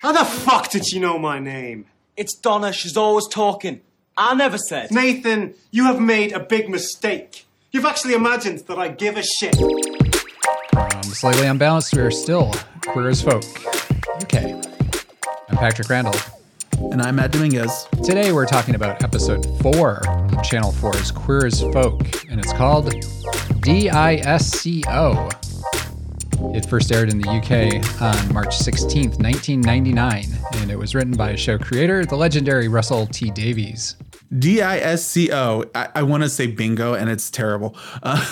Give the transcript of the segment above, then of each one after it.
How the fuck did she know my name? It's Donna. She's always talking. I never said. Nathan, you have made a big mistake. You've actually imagined that I give a shit. Um, slightly unbalanced, we are still queer as folk. Okay. I'm Patrick Randall. And I'm Matt Dominguez. Today we're talking about episode four of Channel 4's Queer as Folk, and it's called DISCO. It first aired in the UK on March 16th, 1999, and it was written by show creator, the legendary Russell T Davies. D I S C O. I, I want to say bingo, and it's terrible. Uh,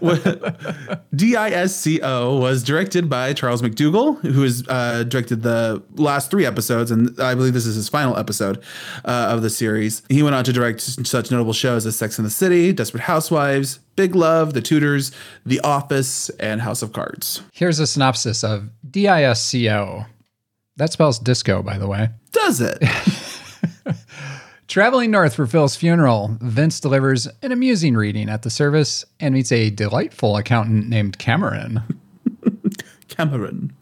D I S C O was directed by Charles McDougall, who has uh, directed the last three episodes, and I believe this is his final episode uh, of the series. He went on to direct such notable shows as Sex and the City, Desperate Housewives, Big Love, The Tudors, The Office, and House of Cards. Here's a synopsis of DISCO. That spells disco, by the way. Does it? Traveling north for Phil's funeral, Vince delivers an amusing reading at the service and meets a delightful accountant named Cameron. Cameron.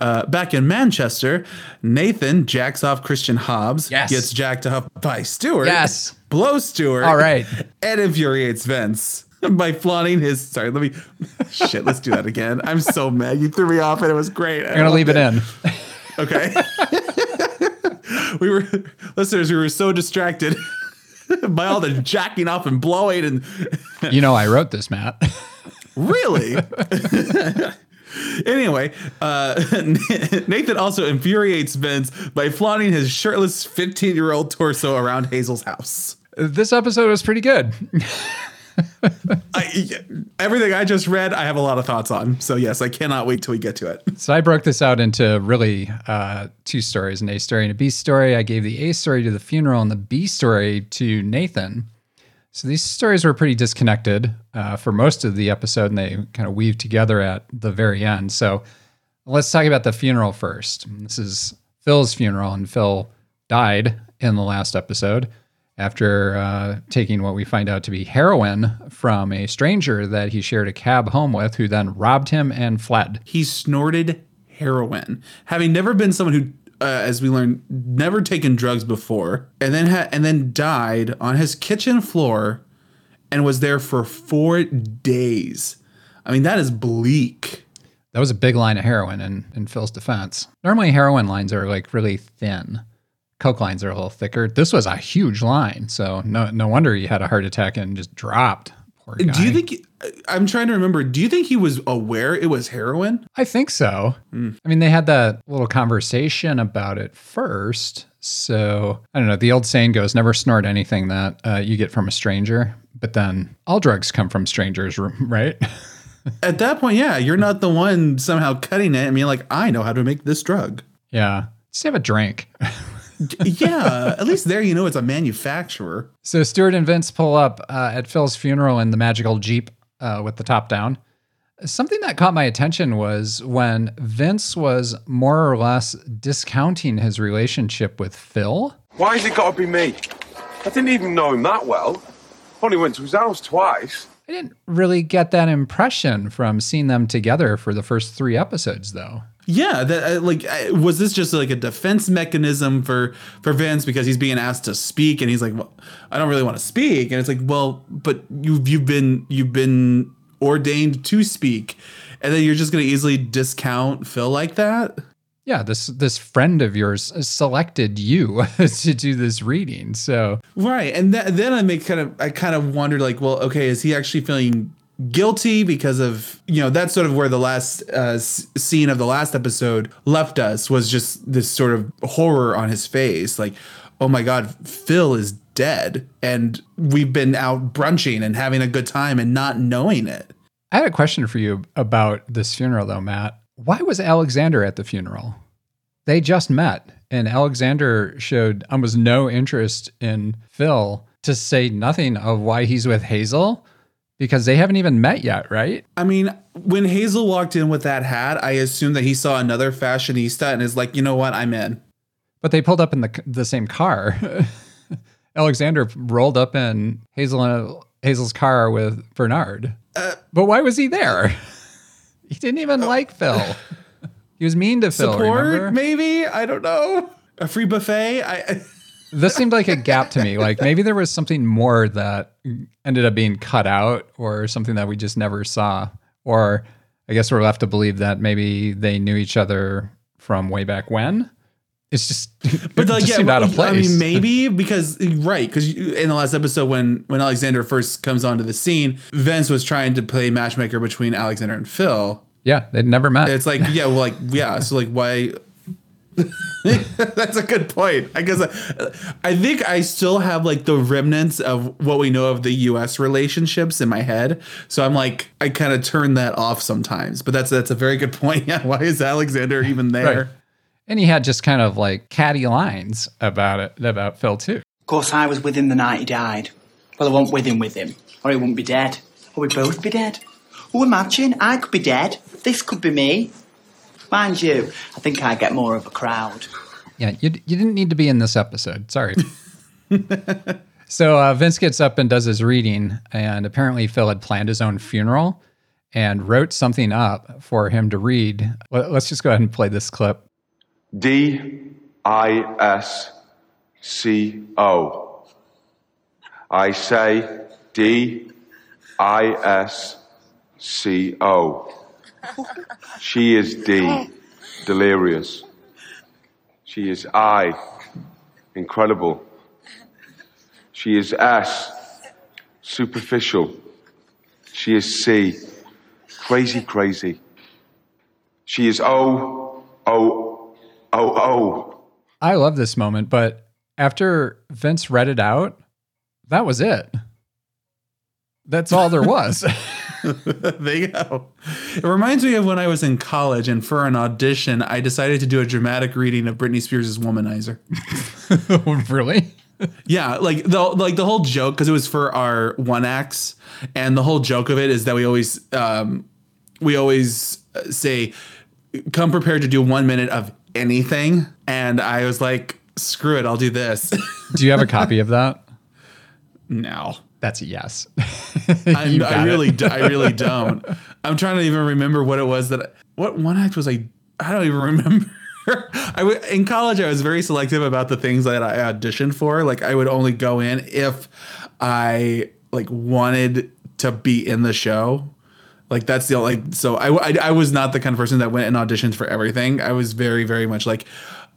Uh, back in Manchester, Nathan jacks off Christian Hobbs, Yes. gets jacked up by Stuart, Yes. blows Stuart, All right. and infuriates Vince by flaunting his. Sorry, let me. Shit, let's do that again. I'm so mad. You threw me off, and it was great. I'm going to leave it in. Okay. We were listeners. We were so distracted by all the jacking off and blowing, and You know, I wrote this, Matt. Really? anyway, uh, Nathan also infuriates Vince by flaunting his shirtless 15 year old torso around Hazel's house. this episode was pretty good. I, everything I just read, I have a lot of thoughts on. So, yes, I cannot wait till we get to it. So I broke this out into really uh, two stories an A story and a B story. I gave the A story to the funeral and the B story to Nathan. So these stories were pretty disconnected uh, for most of the episode and they kind of weave together at the very end. So let's talk about the funeral first. This is Phil's funeral, and Phil died in the last episode after uh, taking what we find out to be heroin from a stranger that he shared a cab home with, who then robbed him and fled. He snorted heroin, having never been someone who. Uh, as we learned, never taken drugs before, and then ha- and then died on his kitchen floor, and was there for four days. I mean, that is bleak. That was a big line of heroin in, in Phil's defense. Normally, heroin lines are like really thin. Coke lines are a little thicker. This was a huge line, so no no wonder he had a heart attack and just dropped. Poor guy. Do you think? I'm trying to remember. Do you think he was aware it was heroin? I think so. I mean, they had that little conversation about it first. So I don't know. The old saying goes, "Never snort anything that uh, you get from a stranger." But then all drugs come from strangers, right? At that point, yeah, you're not the one somehow cutting it. I mean, like I know how to make this drug. yeah. Just have a drink. Yeah, at least there you know it's a manufacturer. So Stuart and Vince pull up uh, at Phil's funeral in the magical Jeep uh, with the top down. Something that caught my attention was when Vince was more or less discounting his relationship with Phil. Why has it got to be me? I didn't even know him that well. Only went to his house twice. I didn't really get that impression from seeing them together for the first three episodes, though. Yeah, that uh, like was this just like a defense mechanism for for Vince because he's being asked to speak and he's like, well, I don't really want to speak, and it's like, well, but you've you've been you've been ordained to speak, and then you're just gonna easily discount Phil like that. Yeah, this this friend of yours selected you to do this reading, so. Right, and th- then I make kind of I kind of wondered like, well, okay, is he actually feeling guilty because of you know that's sort of where the last uh, scene of the last episode left us was just this sort of horror on his face, like, oh my god, Phil is dead, and we've been out brunching and having a good time and not knowing it. I had a question for you about this funeral, though, Matt. Why was Alexander at the funeral? They just met, and Alexander showed almost no interest in Phil to say nothing of why he's with Hazel because they haven't even met yet, right? I mean, when Hazel walked in with that hat, I assumed that he saw another fashionista and is like, you know what, I'm in. But they pulled up in the the same car. Alexander rolled up in Hazel and Hazel's car with Bernard. Uh, but why was he there? He didn't even like Phil. He was mean to Phil. support, remember? maybe. I don't know. A free buffet. I this seemed like a gap to me. Like maybe there was something more that ended up being cut out, or something that we just never saw. Or I guess we're left to believe that maybe they knew each other from way back when. It's just, but it like just yeah, out of place. I mean, maybe because right because in the last episode when when Alexander first comes onto the scene, Vince was trying to play matchmaker between Alexander and Phil. yeah, they'd never met. It's like yeah, well, like yeah, so like why? That's a good point. I guess I, I think I still have like the remnants of what we know of the U.S. relationships in my head. So I'm like, I kind of turn that off sometimes. But that's that's a very good point. Yeah, why is Alexander even there? Right. and he had just kind of like catty lines about it about Phil too. Of course, I was with him the night he died. Well, I wasn't with him with him, or he wouldn't be dead. Or we'd both be dead. Oh, imagine, I could be dead. This could be me. Mind you, I think I get more of a crowd. Yeah, you, you didn't need to be in this episode. Sorry. so uh, Vince gets up and does his reading, and apparently Phil had planned his own funeral and wrote something up for him to read. Let- Let's just go ahead and play this clip. D I S C O. I say D I S C O. She is D, delirious. She is I, incredible. She is S, superficial. She is C, crazy, crazy. She is O, O, O, O. I love this moment, but after Vince read it out, that was it. That's all there was. there you go. It reminds me of when I was in college and for an audition, I decided to do a dramatic reading of Britney Spears' Womanizer. really? Yeah, like the like the whole joke because it was for our one acts, and the whole joke of it is that we always um, we always uh, say, "Come prepared to do one minute of anything," and I was like, "Screw it, I'll do this." Do you have a copy of that? no, That's a yes. I, I really, I really don't. I'm trying to even remember what it was that I, what one act was I. I don't even remember. I w- in college I was very selective about the things that I auditioned for. Like I would only go in if I like wanted to be in the show. Like that's the like so I, I I was not the kind of person that went and auditioned for everything. I was very very much like,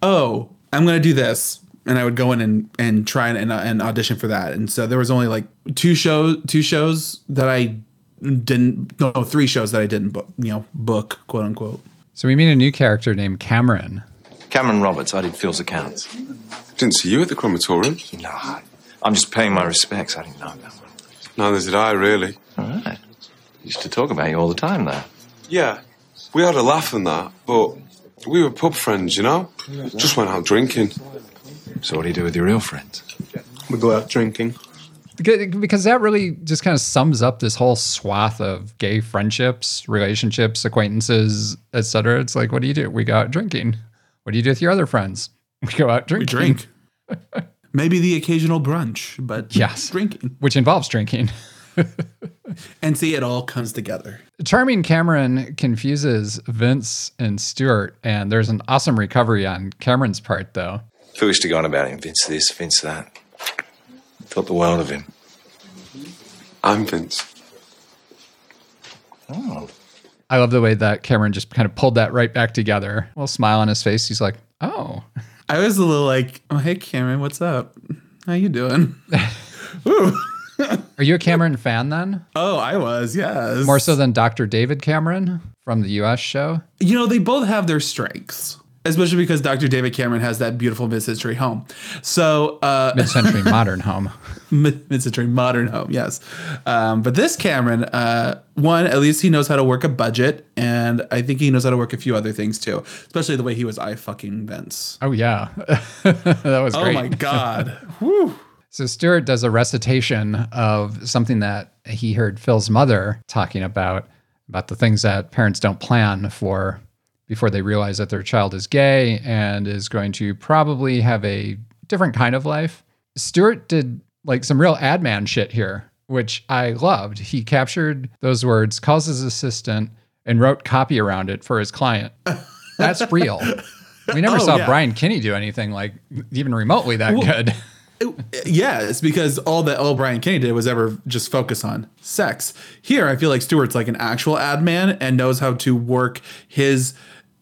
oh, I'm gonna do this, and I would go in and and try and and audition for that. And so there was only like two shows two shows that I didn't no three shows that I didn't book you know book quote unquote. So we meet a new character named Cameron. Cameron Roberts, I did Phil's accounts. Didn't see you at the crematorium. No, I'm just paying my respects. I didn't know that one. Neither did I, really. All right. Used to talk about you all the time, though. Yeah, we had a laugh and that, but we were pub friends, you know? Just went out drinking. So what do you do with your real friends? We go out drinking. Because because that really just kind of sums up this whole swath of gay friendships, relationships, acquaintances, etc. It's like, what do you do? We go out drinking. What do you do with your other friends? We go out drinking. We drink. Maybe the occasional brunch, but Yes. drinking. which involves drinking. And see, it all comes together. Charming Cameron confuses Vince and Stuart, and there's an awesome recovery on Cameron's part, though. Phil used to go on about him, Vince this, Vince that. Thought the world of him. I'm Vince. Oh. I love the way that Cameron just kind of pulled that right back together. A little smile on his face. He's like, "Oh, I was a little like, oh hey Cameron, what's up? How you doing? Are you a Cameron fan then? Oh, I was, yes. More so than Dr. David Cameron from the U.S. show." You know, they both have their strengths, especially because Dr. David Cameron has that beautiful mid-century home. So, uh, Mid-century modern home. mid- mid-century modern home, yes. Um, but this Cameron, uh, one, at least he knows how to work a budget, and I think he knows how to work a few other things too, especially the way he was I fucking Vince. Oh yeah, that was Oh my god. Whew. So Stuart does a recitation of something that he heard Phil's mother talking about, about the things that parents don't plan for before they realize that their child is gay and is going to probably have a different kind of life. Stuart did like some real ad man shit here, which I loved. He captured those words, calls his assistant, and wrote copy around it for his client. That's real. We never Oh, saw yeah. Brian Kinney do anything like even remotely that good. yeah, it's because all that all Brian Kinney did was ever just focus on sex. Here, I feel like Stuart's like an actual ad man and knows how to work his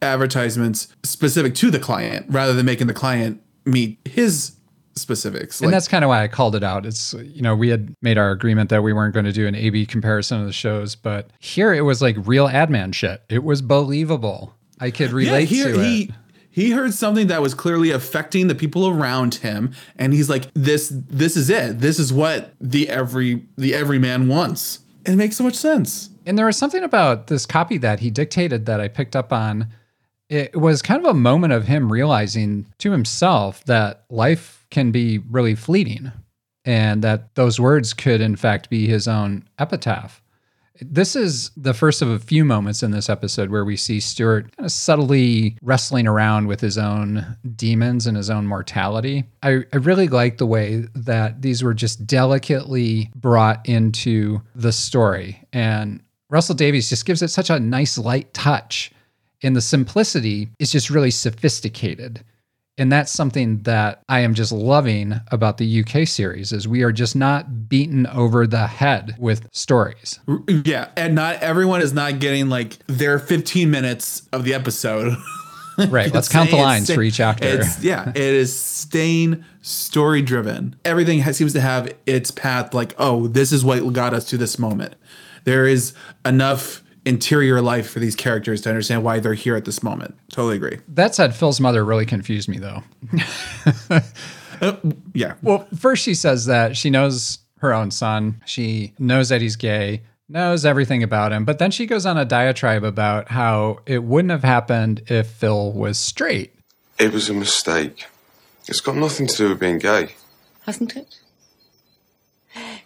advertisements specific to the client rather than making the client meet his specifics. and that's kind of why I called it out. It's you know we had made our agreement that we weren't going to do an A/B comparison of the shows, but here it was like real ad man shit. It was believable. I could relate yeah, to he, it. He heard something that was clearly affecting the people around him, and he's like, "This, this is it. This is what the every the everyman wants." It makes so much sense. And there was something about this copy that he dictated that I picked up on. It was kind of a moment of him realizing to himself that life can be really fleeting and that those words could, in fact, be his own epitaph. This is the first of a few moments in this episode where we see Stuart kind of subtly wrestling around with his own demons and his own mortality. I, I really like the way that these were just delicately brought into the story. And Russell Davies just gives it such a nice light touch. And the simplicity is just really sophisticated. And that's something that I am just loving about the UK series is we are just not beaten over the head with stories. Yeah, and not everyone is not getting like their 15 minutes of the episode. Right. Let's count the lines sta- for each actor. Yeah, it is staying story driven. Everything has, seems to have its path. Like, oh, this is what got us to this moment. There is enough interior life for these characters to understand why they're here at this moment. Totally agree. That said, Phil's mother really confused me though. Uh, yeah. Well, first she says that she knows her own son. She knows that he's gay, knows everything about him. But then she goes on a diatribe about how it wouldn't have happened if Phil was straight. It was a mistake. It's got nothing to do with being gay. hasn't it?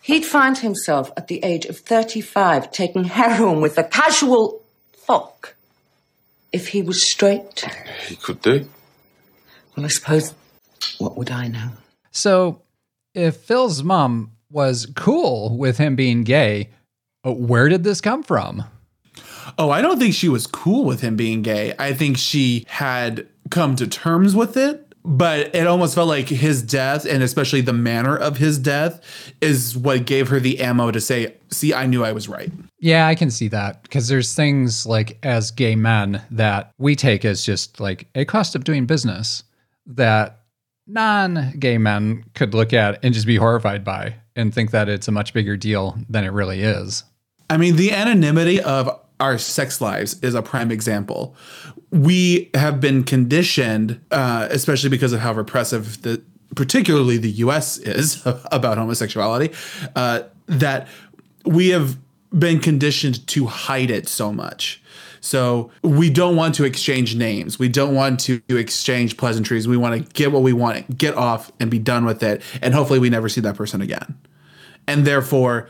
He'd find himself at the age of 35 taking heroin with a casual fuck. If he was straight, He could do. well, I suppose, what would I know? So if Phil's mom was cool with him being gay, uh, where did this come from? Oh, I don't think she was cool with him being gay. I think she had come to terms with it, but it almost felt like his death and especially the manner of his death is what gave her the ammo to say, "See, I knew I was right." Yeah, I can see that because there's things like as gay men that we take as just like a cost of doing business that non gay men could look at and just be horrified by and think that it's a much bigger deal than it really is. I mean, the anonymity of our sex lives is a prime example. We have been conditioned, uh, especially because of how repressive the, particularly the U.S. is about homosexuality, uh, that we have been conditioned to hide it so much. So we don't want to exchange names. We don't want to exchange pleasantries. We want to get what we want, get off, and be done with it. And hopefully, we never see that person again. And therefore,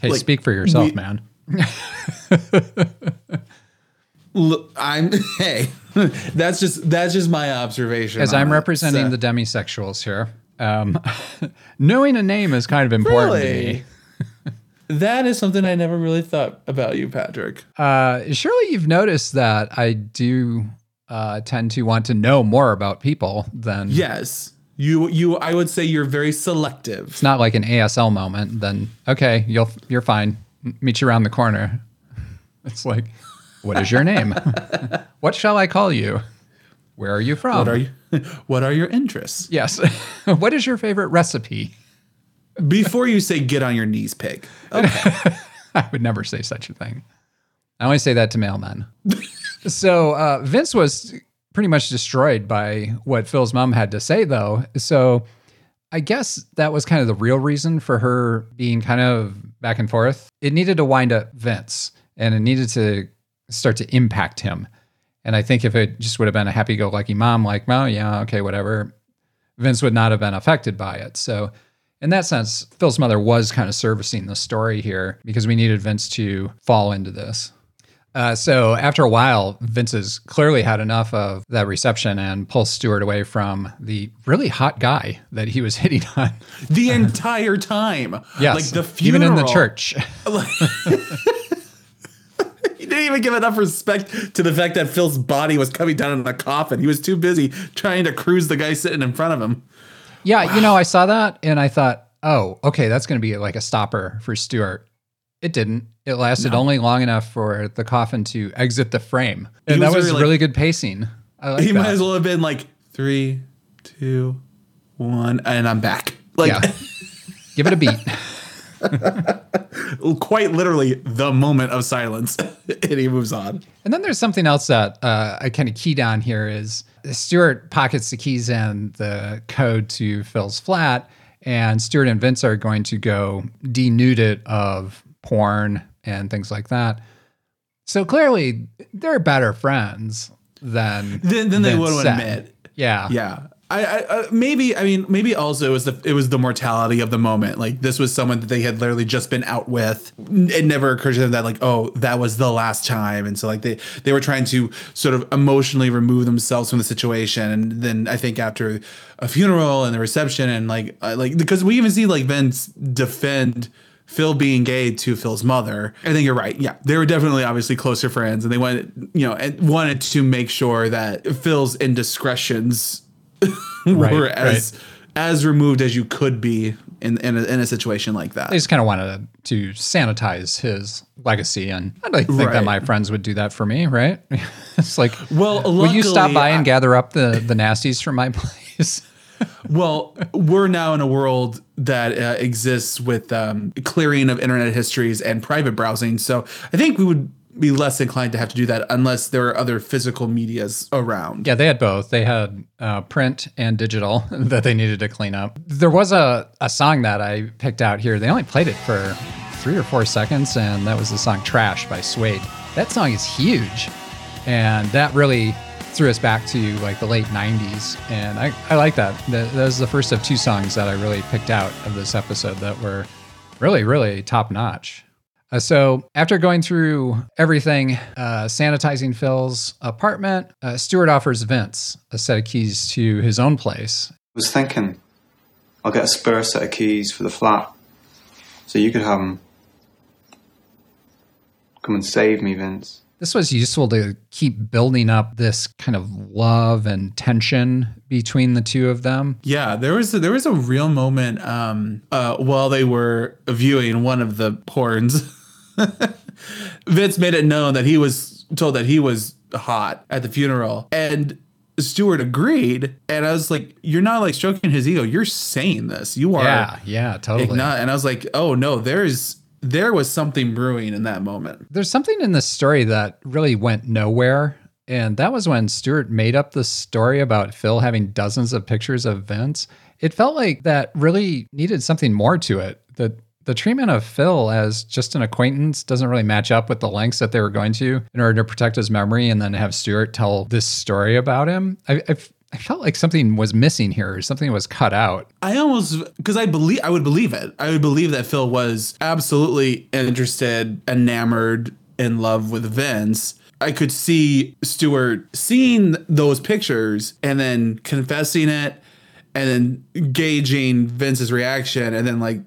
Hey, Like, speak for yourself, we- man. Look, I'm hey, that's just that's just my observation. As I'm it. representing So- the demisexuals here, um, knowing a name is kind of important to Really? me. that is something I never really thought about you, Patrick. Uh, surely you've noticed that I do uh, tend to want to know more about people than Yes, you you. I would say you're very selective. it's not like an ASL moment, then okay, you'll you're fine. Meet you around the corner. It's like, what is your name? what shall I call you? Where are you from? What are you? What are your interests? Yes. what is your favorite recipe? Before you say "get on your knees, pig." Okay. I would never say such a thing. I only say that to mailmen. so uh, Vince was pretty much destroyed by what Phil's mom had to say, though. So I guess that was kind of the real reason for her being kind of back and forth. It needed to wind up Vince and it needed to start to impact him. And I think if it just would have been a happy go lucky mom, like, oh, yeah, okay, whatever, Vince would not have been affected by it. So, in that sense, Phil's mother was kind of servicing the story here because we needed Vince to fall into this. Uh, so after a while, Vince has clearly had enough of that reception and pulls Stuart away from the really hot guy that he was hitting on. the entire time. Yes, like the even in the church. he didn't even give enough respect to the fact that Phil's body was coming down in a coffin. He was too busy trying to cruise the guy sitting in front of him. Yeah, you know, I saw that and I thought, oh, okay, that's going to be like a stopper for Stuart. It didn't. It lasted only long enough for the coffin to exit the frame, He and that was was very, like- really good pacing. I like he that. might as well have been like three, two, one, and I'm back. Like yeah, give it a beat. quite literally the moment of silence, and he moves on. And then there's something else that uh, I kind of keyed on here is Stuart pockets the keys and the code to Phil's flat, and Stuart and Vince are going to go denude it of porn and things like that. So clearly, they're better friends than than, then they would said. admit. Yeah, Yeah. I, I uh, maybe I mean maybe also it was the it was the mortality of the moment. Like this was someone that they had literally just been out with. It never occurred to them that like oh that was the last time, and so like they they were trying to sort of emotionally remove themselves from the situation. And then I think after a funeral and the reception and like uh, like because we even see like Vince defend. Phil being gay to Phil's mother. I think you're right. Yeah, they were definitely obviously closer friends, and they wanted, you know, and wanted to make sure that Phil's indiscretions Right, were as as removed as you could be in in a, in a situation like that. They just kind of wanted to sanitize his legacy, and I don't think Right. that my friends would do that for me, right? it's like, Well, will you stop luckily, by and I- gather up the the nasties from my place? Well, we're now in a world that uh, exists with um, clearing of internet histories and private browsing. So I think we would be less inclined to have to do that unless there are other physical medias around. Yeah, they had both. They had uh, print and digital that they needed to clean up. There was a, a song that I picked out here. They only played it for three or four seconds, and that was the song Trash by Suede. That song is huge, and that really threw us back to like the late 90s. And I, I like that. that. Was the first of two songs that I really picked out of this episode that were really, really top notch. Uh, so after going through everything, uh, sanitizing Phil's apartment, uh, Stuart offers Vince a set of keys to his own place. I was thinking I'll get a spare set of keys for the flat so you could have them. Come and save me, Vince. This was useful to keep building up this kind of love and tension between the two of them. Yeah, there was a, there was a real moment um, uh, while they were viewing one of the porns. Vince made it known that he was told that he was hot at the funeral, and Stuart agreed. And I was like, "You're not like stroking his ego. You're saying this. You are." Yeah, yeah, totally. igno- and I was like, "Oh no, there's there was something brewing in that moment." There's something in this story that really went nowhere. And that was when Stuart made up the story about Phil having dozens of pictures of Vince. It felt like that really needed something more to it. The the treatment of Phil as just an acquaintance doesn't really match up with the lengths that they were going to in order to protect his memory and then have Stuart tell this story about him. I, I, I felt like something was missing here, or something was cut out. I almost because I believe I would believe it. I would believe that Phil was absolutely interested, enamored, in love with Vince. I could see Stuart seeing those pictures and then confessing it, and then gauging Vince's reaction, and then like.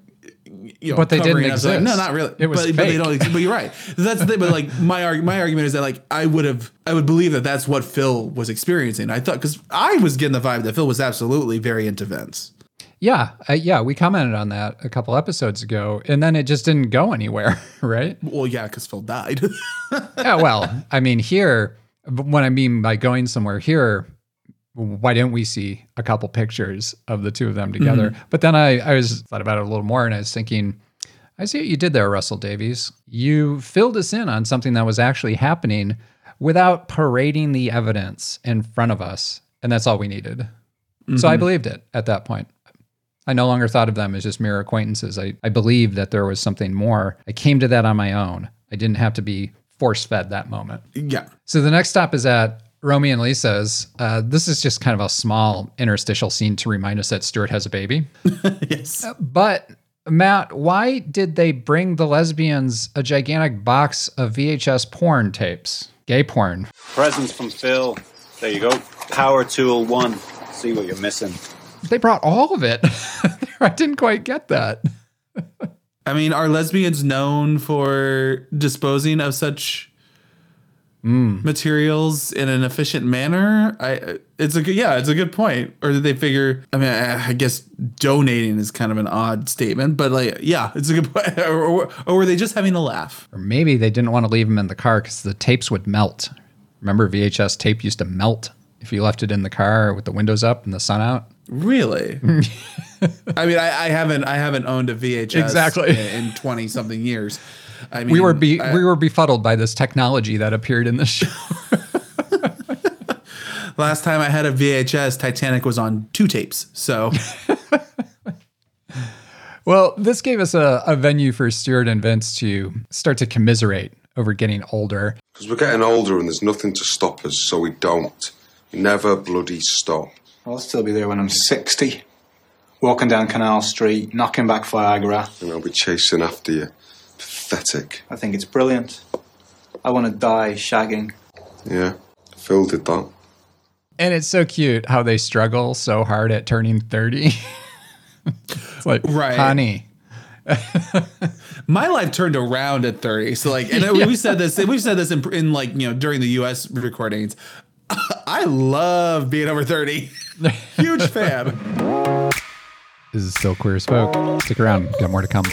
You know, But they didn't so, like, exist. no, not really. It was but, but they don't. But you're right. That's the thing. But like my arg- my argument is that like I would have I would believe that that's what Phil was experiencing. I thought because I was getting the vibe that Phil was absolutely very into Vince. Yeah, uh, yeah, we commented on that a couple episodes ago, and then it just didn't go anywhere, right? Well, yeah, because Phil died. yeah, well, I mean, here, what I mean by going somewhere here, why didn't we see a couple pictures of the two of them together? Mm-hmm. But then I, I was thought about it a little more, and I was thinking, I see what you did there, Russell Davies. You filled us in on something that was actually happening without parading the evidence in front of us, and that's all we needed. So Mm-hmm. I believed it at that point. I no longer thought of them as just mere acquaintances. I, I believed that there was something more. I came to that on my own. I didn't have to be force fed that moment. yeah. So the next stop is at Romey and Lisa's. Uh, this is just kind of a small interstitial scene to remind us that Stuart has a baby. Yes. But Matt, why did they bring the lesbians a gigantic box of VHS porn tapes? Gay porn. Presents from Phil. There you go. Power tool one. See what you're missing. They brought all of it. I didn't quite get that. I mean, are lesbians known for disposing of such Mm. materials in an efficient manner. I it's a good yeah, it's a good point. Or did they figure? I mean, I, I guess donating is kind of an odd statement, but like yeah, it's a good point. or, or, or were they just having a laugh? Or maybe they didn't want to leave them in the car because the tapes would melt. Remember, VHS tape used to melt if you left it in the car with the windows up and the sun out. Really? I mean, I, I haven't I haven't owned a VHS Exactly. in twenty something years. I mean, we were be, I- we were befuddled by this technology that appeared in the show. last time I had a VHS, Titanic was on two tapes. So well, this gave us a, a venue for Stuart and Vince to start to commiserate over getting older. Because we're getting older and there's nothing to stop us, so we don't. We never bloody stop. I'll still be there when I'm 60. Walking down Canal Street, knocking back Viagra. And I'll be chasing after you. Pathetic. I think it's brilliant. I want to die shagging. Yeah. Phil did that. And it's so cute how they struggle so hard at turning 30. it's like, Right. honey. my life turned around at 30. So like, and we said this, we've said this in, in like, you know, during the US recordings. I love being over 30. Huge fan. This is still Queer as Folk. Stick around, got more to come.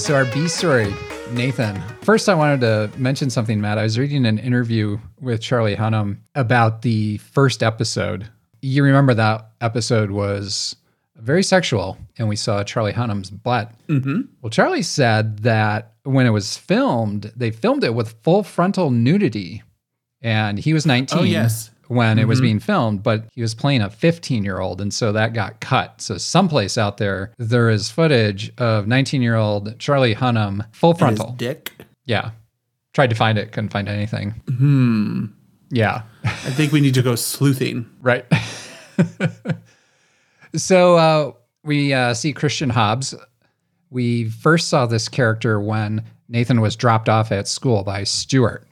So our B story, Nathan. First, I wanted to mention something, Matt. I was reading an interview with Charlie Hunnam about the first episode. You remember that episode was very sexual, and we saw Charlie Hunnam's butt. Mm-hmm. Well, Charlie said that when it was filmed, they filmed it with full frontal nudity, and he was 19 Oh, yes. When it was Mhm. being filmed, but he was playing a 15 year old, and so that got cut. So someplace out there, there is footage of 19 year old Charlie Hunnam full frontal. dick. Yeah, tried to find it, couldn't find anything. Hmm. Yeah, I think we need to go sleuthing. right. so uh, we uh, see Christian Hobbs. We first saw this character when Nathan was dropped off at school by Stuart,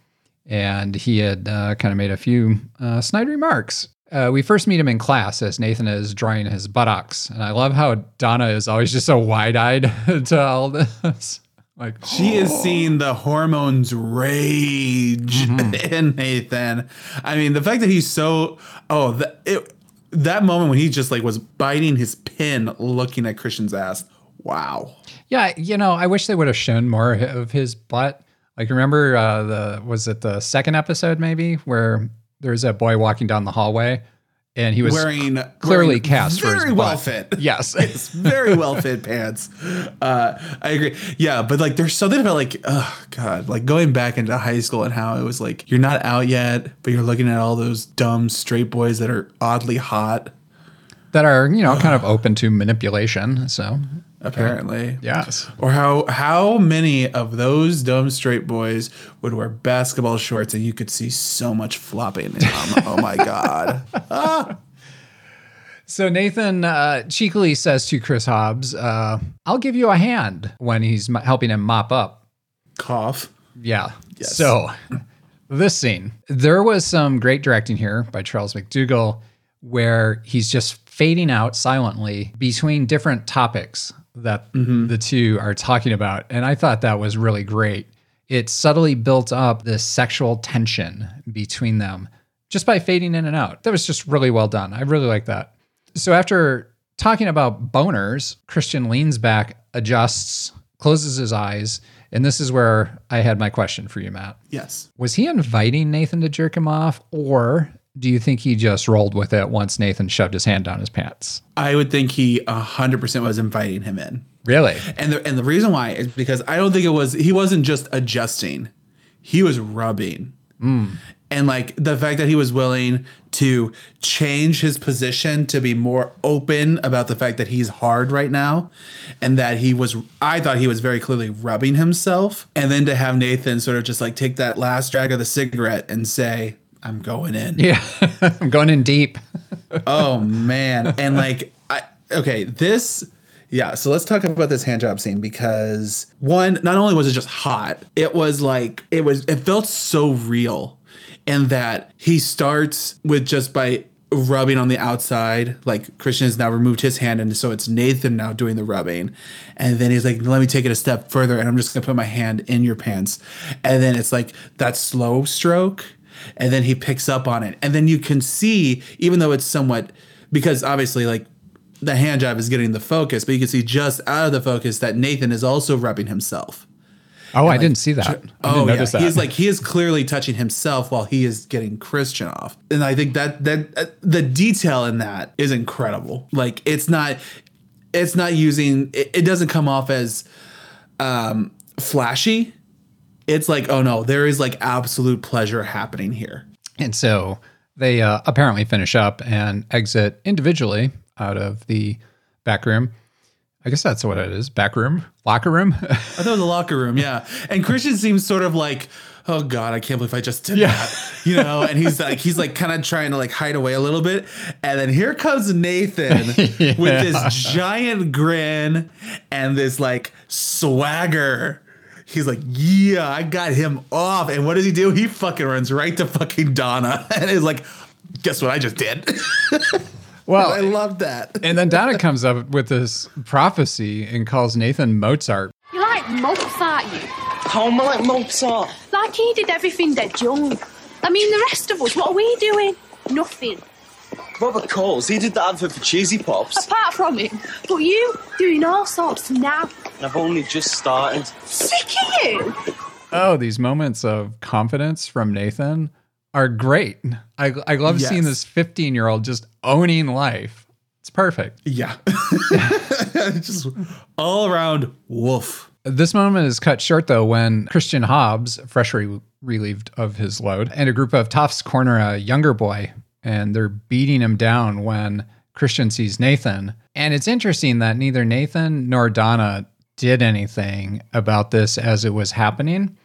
and he had uh, kind of made a few uh, snide remarks. Uh, we first meet him in class as Nathan is drawing his buttocks, and I love how Donna is always just so wide-eyed to all this. Like She is seeing the hormones rage in Nathan. I mean, the fact that he's so oh that it, that moment when he just like was biting his pin, looking at Christian's ass. Wow. Yeah, you know, I wish they would have shown more of his butt. Like, remember uh, the was it the second episode maybe where there's a boy walking down the hallway and he was wearing clearly wearing cast for his very well butt. fit. Yes, it's very well fit pants. Uh, I agree. Yeah, but like there's something about like oh god, like going back into high school and how it was like you're not out yet, but you're looking at all those dumb straight boys that are oddly hot. that are you know kind of open to manipulation. So Apparently, yes. Or how how many of those dumb straight boys would wear basketball shorts and you could see so much flopping? in them. oh my god! So Nathan uh, cheekily says to Chris Hobbs, uh, "I'll give you a hand" when he's m- helping him mop up. Cough. Yeah. Yes. So this scene, there was some great directing here by Charles McDougall, where he's just fading out silently between different topics that mm-hmm. the two are talking about, and I thought that was really great. It subtly built up this sexual tension between them just by fading in and out. That was just really well done. I really like that. So after talking about boners, Christian leans back, adjusts, closes his eyes, and this is where I had my question for you, Matt. Yes. Was he inviting Nathan to jerk him off, or do you think he just rolled with it once Nathan shoved his hand down his pants? I would think he hundred percent was inviting him in. Really? And the and the reason why is because I don't think it was he wasn't just adjusting, he was rubbing. Hmm. And like the fact that he was willing to change his position to be more open about the fact that he's hard right now and that he was I thought he was very clearly rubbing himself and then to have Nathan sort of just like take that last drag of the cigarette and say I'm going in. Yeah, I'm going in deep. oh man and like i okay this Yeah, so let's talk about this hand job scene because one, not only was it just hot, it was like it was it felt so real in that he starts with just by rubbing on the outside. Like Christian has now removed his hand, and so it's Nathan now doing the rubbing. And then he's like, "Let me take it a step further, and I'm just gonna put my hand in your pants." And then it's like that slow stroke, and then he picks up on it, and then you can see, even though it's somewhat because obviously like the hand job is getting the focus, but you can see just out of the focus that Nathan is also rubbing himself. Oh, I didn't see that. Oh yeah, that. he's like he is clearly touching himself while he is getting Christian off, and I think that that uh, the detail in that is incredible. Like it's not, it's not using. It, it doesn't come off as um, flashy. It's like oh no, there is like absolute pleasure happening here. And so they uh, apparently finish up and exit individually out of the back room. I guess that's what it is. Back room, locker room. I thought it was a locker room, yeah. And Christian seems sort of like, oh god, I can't believe I just did Yeah. that, you know. And he's like, he's like kind of trying to like hide away a little bit. And then here comes Nathan with this giant grin and this like swagger. He's like, yeah, I got him off. And what does he do? He fucking runs right to fucking Donna and is like, guess what I just did. well, I love that. and then Donna comes up with this prophecy and calls Nathan Mozart. You like Mozart, you? How am I like Mozart? Like he did everything that young. I mean, the rest of us, what are we doing? Nothing. Robert Coles, he did the advert for Cheesy Pops. Apart from it. But you, doing all sorts now. I've only just started. Sick of you! Oh, these moments of confidence from Nathan are great. I, I love seeing this 15 year old just owning life. It's perfect. Yeah. just all around woof. This moment is cut short though when Christian Hobbs, freshly relieved of his load, and a group of toughs corner a younger boy and they're beating him down when Christian sees Nathan. And it's interesting that neither Nathan nor Donna did anything about this as it was happening.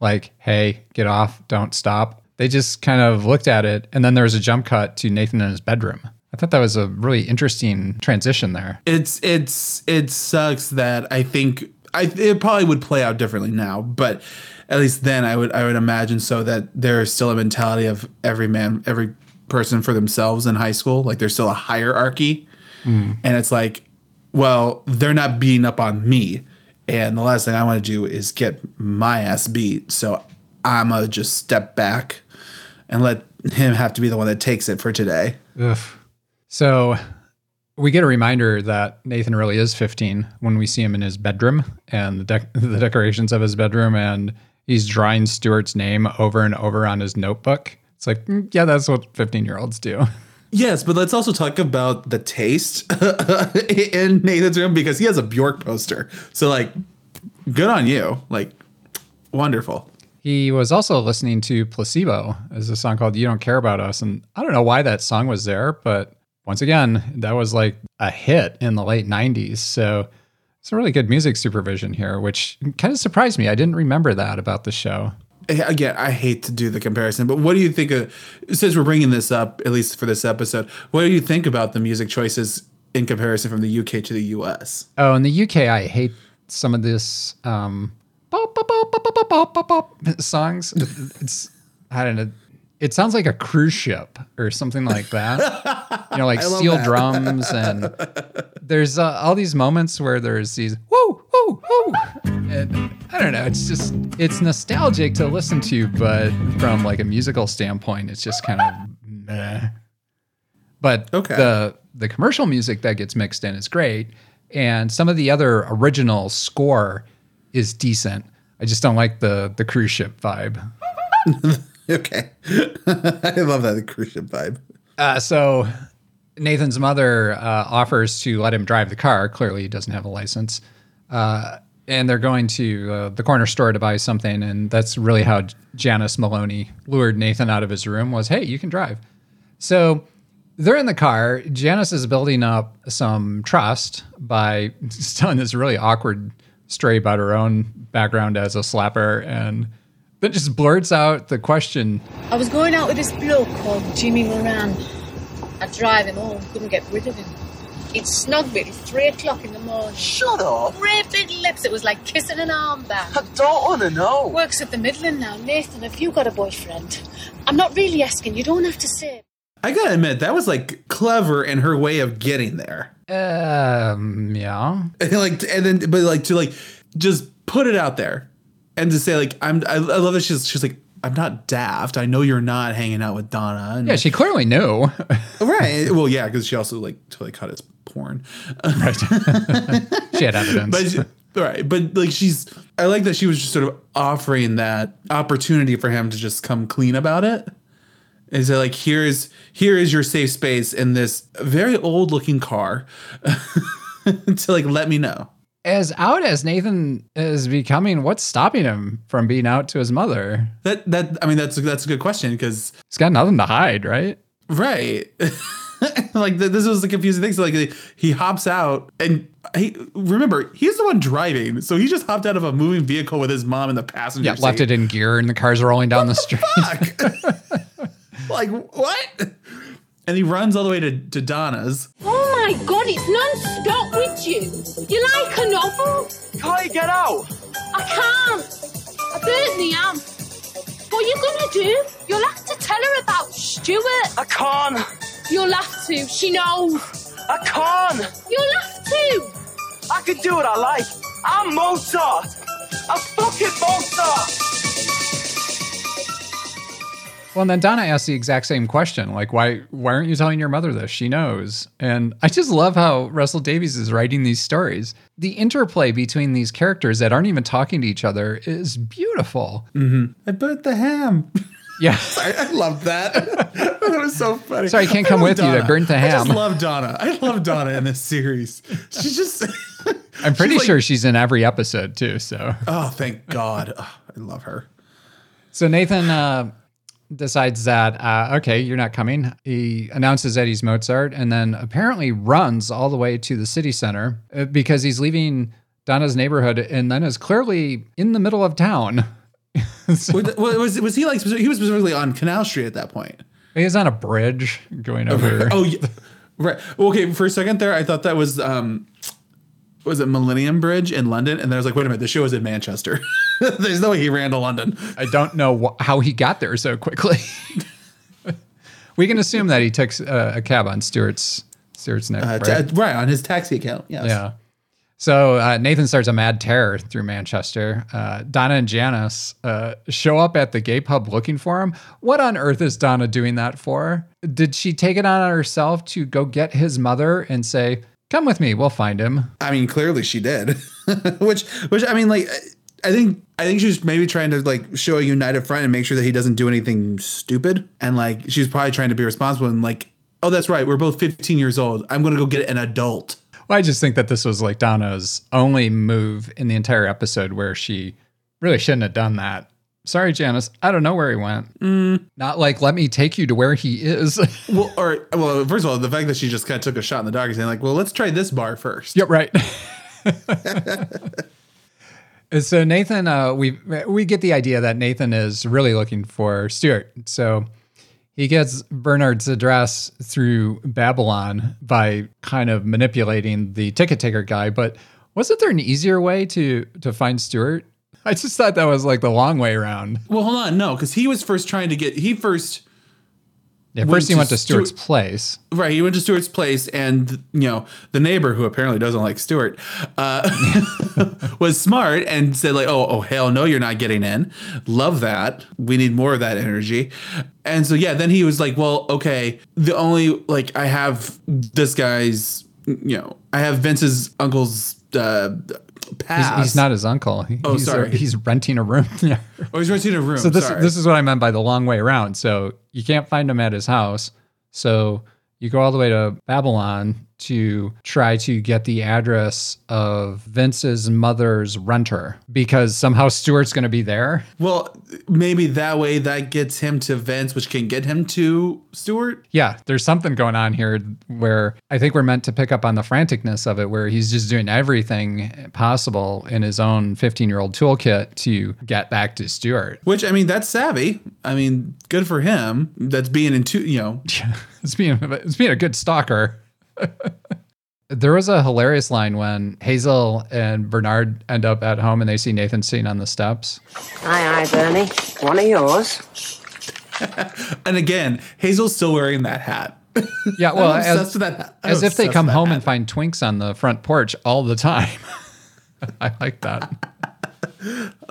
Like, hey, get off, don't stop. They just kind of looked at it and then there was a jump cut to Nathan in his bedroom. I thought that was a really interesting transition there. It's it's it sucks that I think I it probably would play out differently now, but at least then I would I would imagine so that there's still a mentality of every man every person for themselves in high school. Like there's still a hierarchy, hmm. and it's like, well, they're not beating up on me, and the last thing I want to do is get my ass beat. So I'm gonna just step back and let him have to be the one that takes it for today. Ugh. So we get a reminder that Nathan really is 15 when we see him in his bedroom and the, dec- the decorations of his bedroom, and he's drawing Stuart's name over and over on his notebook. It's like, mm, yeah, that's what 15 year olds do. Yes, but let's also talk about the taste in Nathan's room because he has a Bjork poster. So like good on you. Like wonderful. He was also listening to Placebo as a song called You Don't Care About Us. And I don't know why that song was there, but once again, that was like a hit in the late 90s. So it's a really good music supervision here, which kind of surprised me. I didn't remember that about the show again, I hate to do the comparison, but what do you think of since we're bringing this up at least for this episode? What do you think about the music choices in comparison from the UK to the US? Oh, in the UK, I hate some of this um, songs. It's I don't know. It sounds like a cruise ship or something like that. You know, like steel that. drums and there's uh, all these moments where there's these woo woo woo, and I don't know. It's just it's nostalgic to listen to, but from like a musical standpoint, it's just kind of meh. But Okay. the the commercial music that gets mixed in is great, and some of the other original score is decent. I just don't like the the cruise ship vibe. Okay. I love that cruise ship vibe. Uh, so Nathan's mother uh, offers to let him drive the car. Clearly, he doesn't have a license. Uh, and they're going to uh, the corner store to buy something, and that's really how Janice Maloney lured Nathan out of his room. Was hey, you can drive. So they're in the car. Janice is building up some trust by telling this really awkward story about her own background as a slapper, and then just blurts out the question I was going out with this bloke called Jimmy Moran. I'd drive him home, couldn't get rid of him. He'd snug me till three o'clock in the morning. Shut up. Great big lips. It was like kissing an armband. I don't want to know. Works at the Midland now. Nathan, have you got a boyfriend? I'm not really asking. You don't have to say. I gotta admit that was like clever in her way of getting there. Um, yeah. And like, and then, but like to like just put it out there and to say like, I'm, I, I love that she's, she's like, I'm not daft. I know you're not hanging out with Donna. And, Yeah, she clearly knew. right. Well, yeah, because she also like totally cut his porn. Right. she had evidence. But she- right, but like she's, I like that she was just sort of offering that opportunity for him to just come clean about it. And say like, here's here is your safe space in this very old looking car to like let me know. As out as Nathan is becoming, what's stopping him from being out to his mother? That that I mean that's that's a good question because He's got nothing to hide, right? right. like this was the confusing thing. So like he hops out and he remember he's the one driving, so he just hopped out of a moving vehicle with his mom in the passenger Yeah, seat. left it in gear and the car's rolling down the street. like what? And he runs all the way to, to Donna's. Oh my god, it's non-stop with you. You like a novel? Can't you get out? I can't. I burnt the amp. What are you gonna do? You'll have to tell her about Stuart. I can't. You'll have to. She knows. I can't. You'll have to. I can do what I like. I'm Mozart. I'm fucking Mozart. Well, and then Donna asked the exact same question, like, why why aren't you telling your mother this? She knows. And I just love how Russell Davies is writing these stories. The interplay between these characters that aren't even talking to each other is beautiful. Mm-hmm. I burnt the ham. Yeah. I, I love that. that was so funny. Sorry, I can't come love with you to burnt the ham. I just love Donna. I love Donna in this series. She's just. I'm pretty She's like- sure she's in every episode too. So, oh, thank God. Oh, I love her. so Nathan uh, decides that uh, okay, you're not coming. He announces that he's Mozart, and then apparently runs all the way to the city center uh, because he's leaving Donna's neighborhood, and then is clearly in the middle of town. Was, was, was he like, he was specifically on Canal Street at that point? He was on a bridge going over. Oh, yeah. right. Okay, for a second there, I thought that was um, was it Millennium Bridge in London? And then I was like, wait a minute, the show is in Manchester. There's no way he ran to London. I don't know wh- how he got there so quickly. we can assume that he took uh, a cab on Stuart's Stuart's neck, Uh, right? ta- right on his taxi account. Yes. Yeah. So uh, Nathan starts a mad terror through Manchester. Uh, Donna and Janice uh, show up at the gay pub looking for him. What on earth is Donna doing that for? Did she take it on herself to go get his mother and say, "Come with me, we'll find him"? I mean, clearly she did. which, which I mean, like, I think, I think she's maybe trying to like show a united front and make sure that he doesn't do anything stupid. And like, she's probably trying to be responsible and like, oh, that's right, we're both 15 years old. I'm gonna go get an adult. Well, I just think that this was like Donna's only move in the entire episode where she really shouldn't have done that. Sorry, Janice. I don't know where he went. Not like, let me take you to where he is. Well, or well, first of all, the fact that she just kind of took a shot in the dark and saying like, well, let's try this bar first. Yep, right. so Nathan, uh, we we get the idea that Nathan is really looking for Stuart. So he gets Bernard's address through Babylon by kind of manipulating the ticket taker guy. But wasn't there an easier way to to find Stuart? I just thought that was like the long way around. Well, hold on, no, because he was first trying to get. He first. Yeah, first he went to Stuart's place. Right, he went to Stuart's place, and you know the neighbor, who apparently doesn't like Stuart, uh, was smart and said like, "Oh, oh, hell no, you're not getting in." Love that. We need more of that energy. And so yeah, then he was like, "Well, okay, the only like I have this guy's, you know, I have Vince's uncle's uh, pass. he's not his uncle. He- Oh, he's, uh, sorry. he's renting a room. yeah. Oh, he's renting a room. So this Sorry. this is what I meant by the long way around. So you can't find him at his house. So you go all the way to Babylon to try to get the address of Vince's mother's renter because somehow Stuart's going to be there. Well, maybe that way that gets him to Vince, which can get him to Stuart. Yeah, there's something going on here where I think we're meant to pick up on the franticness of it, where he's just doing everything possible in his own 15 year old toolkit to get back to Stuart. Which I mean, that's savvy. I mean, good for him. That's being into you know. it's being it's being a good stalker. There was a hilarious line when Hazel and Bernard end up at home and they see Nathan sitting on the steps. Aye, aye, Bernie. One of yours. And again, Hazel's still wearing that hat. Yeah, well, as, that hat. As if they come home hat. and find twinks on the front porch all the time. I like that.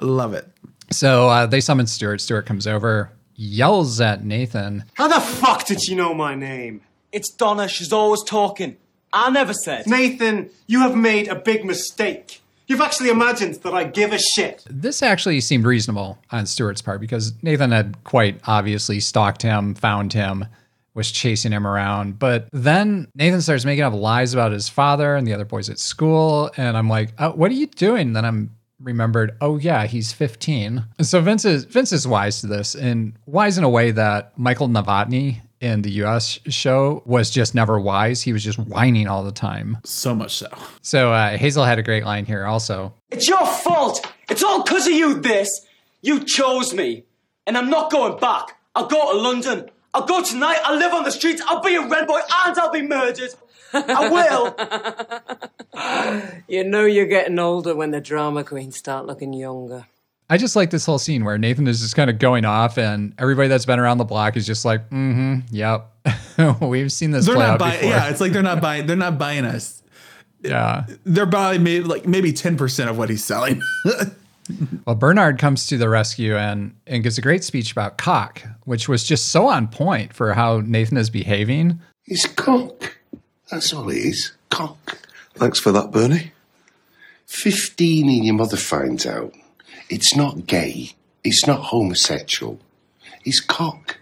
Love it. So uh, they summon Stuart. Stuart comes over, yells at Nathan. How the fuck did you know my name? It's Donna. She's always talking. I never said. Nathan, you have made a big mistake. You've actually imagined that I give a shit. This actually seemed reasonable on Stuart's part because Nathan had quite obviously stalked him, found him, was chasing him around. But then Nathan starts making up lies about his father and the other boys at school. And I'm like, oh, what are you doing? Then I'm remembered, oh yeah, he's 15. So Vince is Vince is wise to this and wise in a way that Michael Novotny in the US show was just never wise. He was just whining all the time. So much so. So uh, Hazel had a great line here also. It's your fault. It's all because of you, this. You chose me. And I'm not going back. I'll go to London. I'll go tonight. I'll live on the streets. I'll be a red boy and I'll be murdered. I will. You know you're getting older when the drama queens start looking younger. I just like this whole scene where Nathan is just kind of going off, and everybody that's been around the block is just like, "Mm-hmm, yep, we've seen this They're play not out buying. before." Yeah, it's like they're not buying. They're not buying us. yeah. They're buying maybe like maybe ten percent of what he's selling. Well, Bernard comes to the rescue and and gives a great speech about cock, which was just so on point for how Nathan is behaving. He's cock. That's all he is. Cock. Thanks for that, Bernie. Fifteen and your mother finds out. It's not gay. It's not homosexual. It's cock.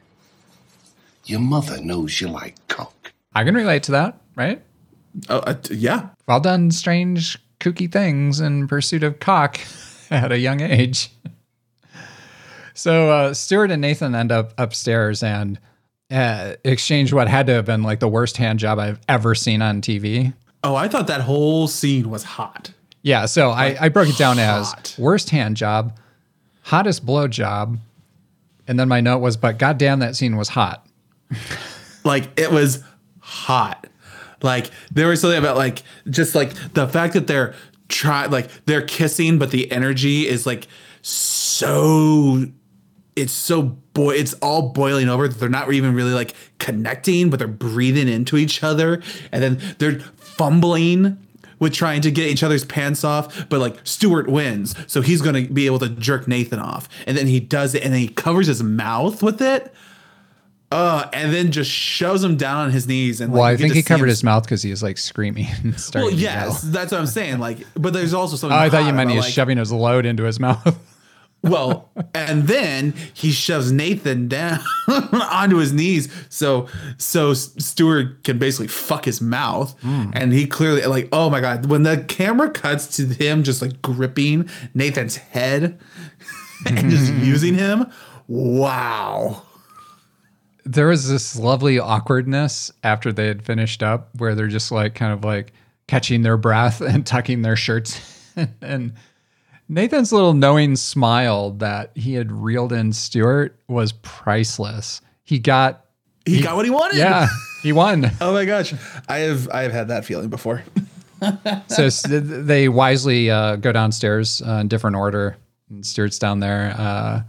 Your mother knows you like cock. I can relate to that, right? Oh, uh, yeah. Well done, strange, kooky things in pursuit of cock at a young age. So uh, Stuart and Nathan end up upstairs and uh, exchange what had to have been like the worst hand job I've ever seen on TV. Oh, I thought that whole scene was hot. Yeah, so I, I broke it down as worst hand job, hottest blow job, and then my note was, but goddamn, that scene was hot. Like it was hot. Like there was something about like just like the fact that they're try like they're kissing, but the energy is like so it's so boy it's all boiling over that they're not even really like connecting, but they're breathing into each other, and then they're fumbling with trying to get each other's pants off, but like Stuart wins, so he's gonna be able to jerk Nathan off, and then he does it, and then he covers his mouth with it. Uh, and then just shoves him down on his knees and like, well, I think he covered his mouth because he was like screaming and starting Well, yes, that's what I'm saying. Like, but there's also Oh, something. I thought you meant he was like, shoving his load into his mouth. Well, and then he shoves Nathan down onto his knees, so so Stuart can basically fuck his mouth, Hmm. and he clearly like, oh my god, when the camera cuts to him just like gripping Nathan's head and just using him, wow. there was this lovely awkwardness after they had finished up where they're just like kind of like catching their breath and tucking their shirts and Nathan's little knowing smile that he had reeled in Stuart was priceless. He got He got what he wanted. Yeah, he won. Oh my gosh, I have I have had that feeling before. so they wisely uh, go downstairs uh, in different order. And Stuart's down there uh,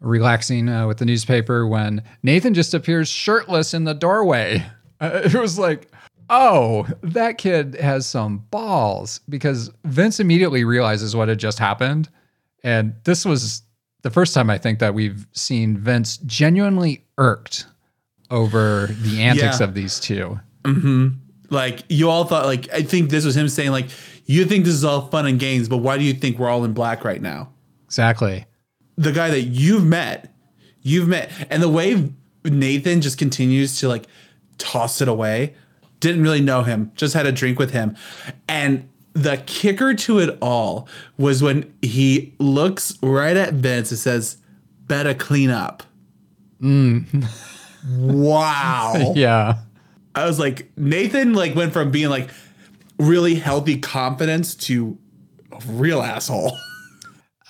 relaxing uh, with the newspaper when Nathan just appears shirtless in the doorway. Uh, it was like, oh, that kid has some balls because Vince immediately realizes what had just happened. And this was the first time I think that we've seen Vince genuinely irked over the antics Yeah. of these two. hmm Like you all thought, like I think this was him saying, like you think this is all fun and games, but why do you think we're all in black right now? Exactly. The guy that you've met, you've met, and the way Nathan just continues to like toss it away. Didn't really know him, just had a drink with him, and the kicker to it all was when he looks right at Vince and says, "Better clean up." Mm. Wow. yeah. I was like, Nathan like went from being like really healthy confidence to a real asshole.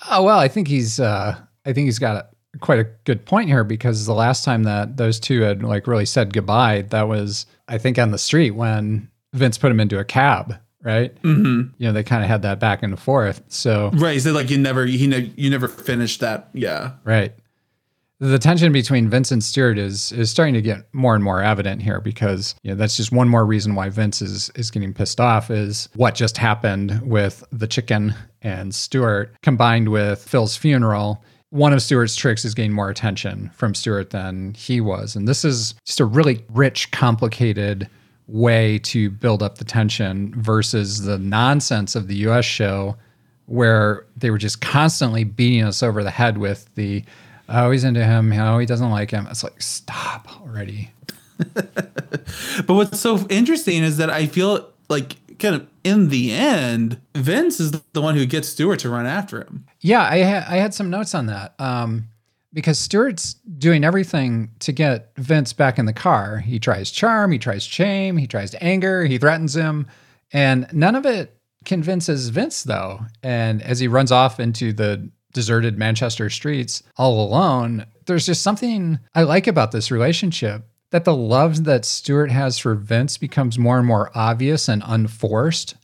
Oh well, I think he's uh I think he's got a, quite a good point here because the last time that those two had like really said goodbye, that was I think on the street when Vince put him into a cab, right? Mhm. You know, they kind of had that back and forth. So Right. He said like you never he ne- you never finished that. Yeah. Right. The tension between Vince and Stuart is is starting to get more and more evident here because you know that's just one more reason why Vince is is getting pissed off is what just happened with the chicken and Stuart combined with Phil's funeral. One of Stuart's tricks is getting more attention from Stuart than he was. And this is just a really rich, complicated way to build up the tension versus the nonsense of the US show where they were just constantly beating us over the head with the oh he's into him. Oh he doesn't like him. It's like stop already. But what's so interesting is that I feel like kind of in the end, Vince is the one who gets Stuart to run after him. yeah i ha- i had some notes on that um because stuart's doing everything to get vince back in the car. He tries charm he tries shame he tries anger he threatens him and none of it convinces vince though. And as he runs off into the deserted manchester streets all alone there's just something i like about this relationship that the love that Stuart has for Vince becomes more and more obvious and unforced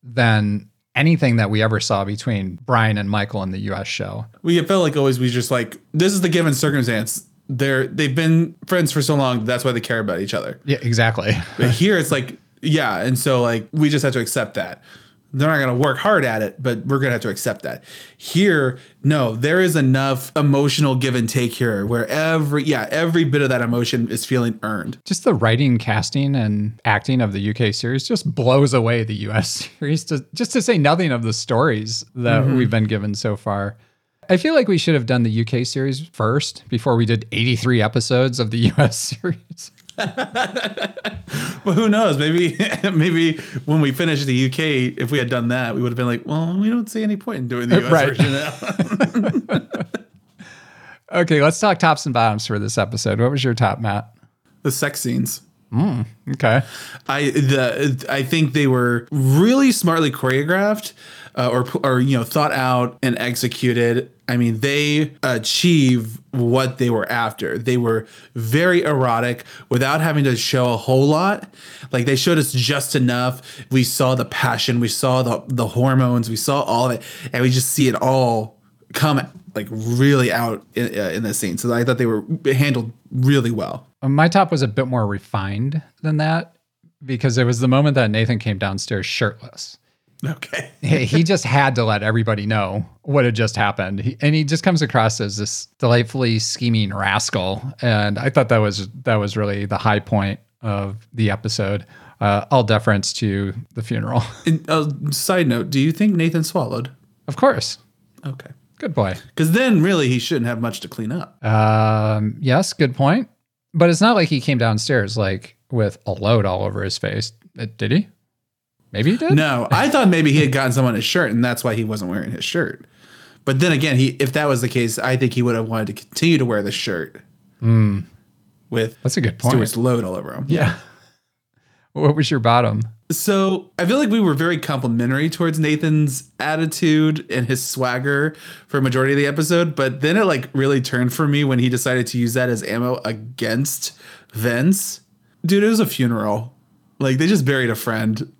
than anything that we ever saw between Brian and Michael in the US show. We felt like always we just like this is the given circumstance. They're they've been friends for so long, that's why they care about each other. Yeah, exactly. But here it's like, yeah, and so like we just have to accept that. They're not gonna work hard at it, but we're gonna have to accept that. Here, no, there is enough emotional give and take here where every yeah, every bit of that emotion is feeling earned. Just the writing, casting, and acting of the UK series just blows away the US series, to, just to say nothing of the stories that Mhm. we've been given so far. I feel like we should have done the UK series first before we did 83 episodes of the US series. Well, who knows? Maybe maybe when we finish the UK, if we had done that, we would have been like, well, we don't see any point in doing the US Right. version now. Okay, let's talk tops and bottoms for this episode. What was your top, Matt? the sex scenes. Mm, okay. I the I think they were really smartly choreographed, uh, or or you know thought out and executed. I mean, they achieve what they were after. They were very erotic without having to show a whole lot. Like they showed us just enough. We saw the passion, we saw the the hormones, we saw all of it, and we just see it all come like really out in, uh, in this scene. So I thought they were handled really well. My top was a bit more refined than that because it was the moment that Nathan came downstairs shirtless. Okay. he just had to let everybody know what had just happened. He, and he just comes across as this delightfully scheming rascal. And I thought that was that was really the high point of the episode. Uh, all deference to the funeral. And, uh, side note: Do you think Nathan swallowed? Of course. Okay. Good boy. Because then, really, he shouldn't have much to clean up. Um, yes, good point. But it's not like he came downstairs like with a load all over his face. Uh, Did he? Maybe he did. No, I thought maybe he had gotten someone his shirt, and that's why he wasn't wearing his shirt. But then again, he if that was the case, I think he would have wanted to continue to wear the shirt Mm, with that's a good point. Stuart's load all over him. Yeah. What was your bottom? So I feel like we were very complimentary towards Nathan's attitude and his swagger for a majority of the episode, but then it like really turned for me when he decided to use that as ammo against Vince. Dude, it was a funeral. Like they just buried a friend.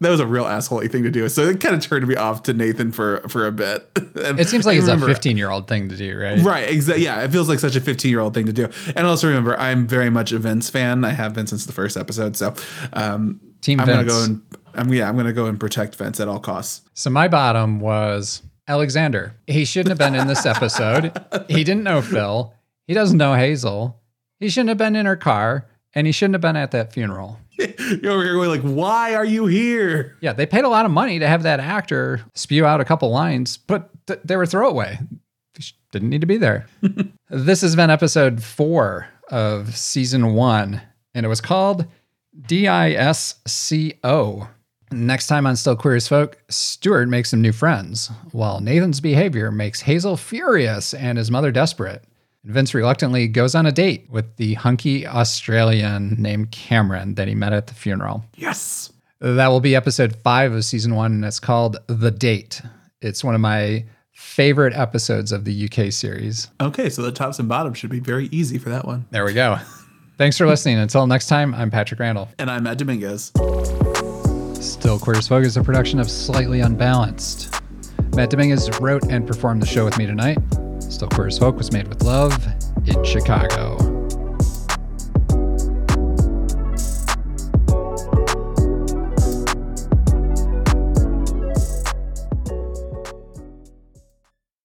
That was a real assholey thing to do. So it kind of turned me off to Nathan for for a bit. And It seems like I it's a 15 year old thing to do, right? Right, exactly. Yeah, it feels like such a 15 year old thing to do. And also remember, I'm very much a Vince fan. I have been since the first episode. So, um, Team I'm gonna go and I'm yeah, I'm gonna go and protect Vince at all costs. So my bottom was Alexander. He shouldn't have been in this episode. he didn't know Phil. He doesn't know Hazel. He shouldn't have been in her car, and he shouldn't have been at that funeral. You're over here going like, why are you here? Yeah, they paid a lot of money to have that actor spew out a couple lines, but th- they were throwaway. Didn't need to be there. this has been episode four of season one, and it was called DISCO. Next time on Still Queer as Folk, Stuart makes some new friends, while Nathan's behavior makes Hazel furious and his mother desperate. Vince reluctantly goes on a date with the hunky Australian named Cameron that he met at the funeral. Yes. That will be episode five of season one, and it's called The Date. It's one of my favorite episodes of the UK series. Okay, so the tops and bottoms should be very easy for that one. There we go. Thanks for listening. Until next time, I'm Patrick Randall. And I'm Matt Dominguez. Still Queer as Folk is a production of Slightly Unbalanced. Matt Dominguez wrote and performed the show with me tonight. Still Queer as Folk was made with love in Chicago.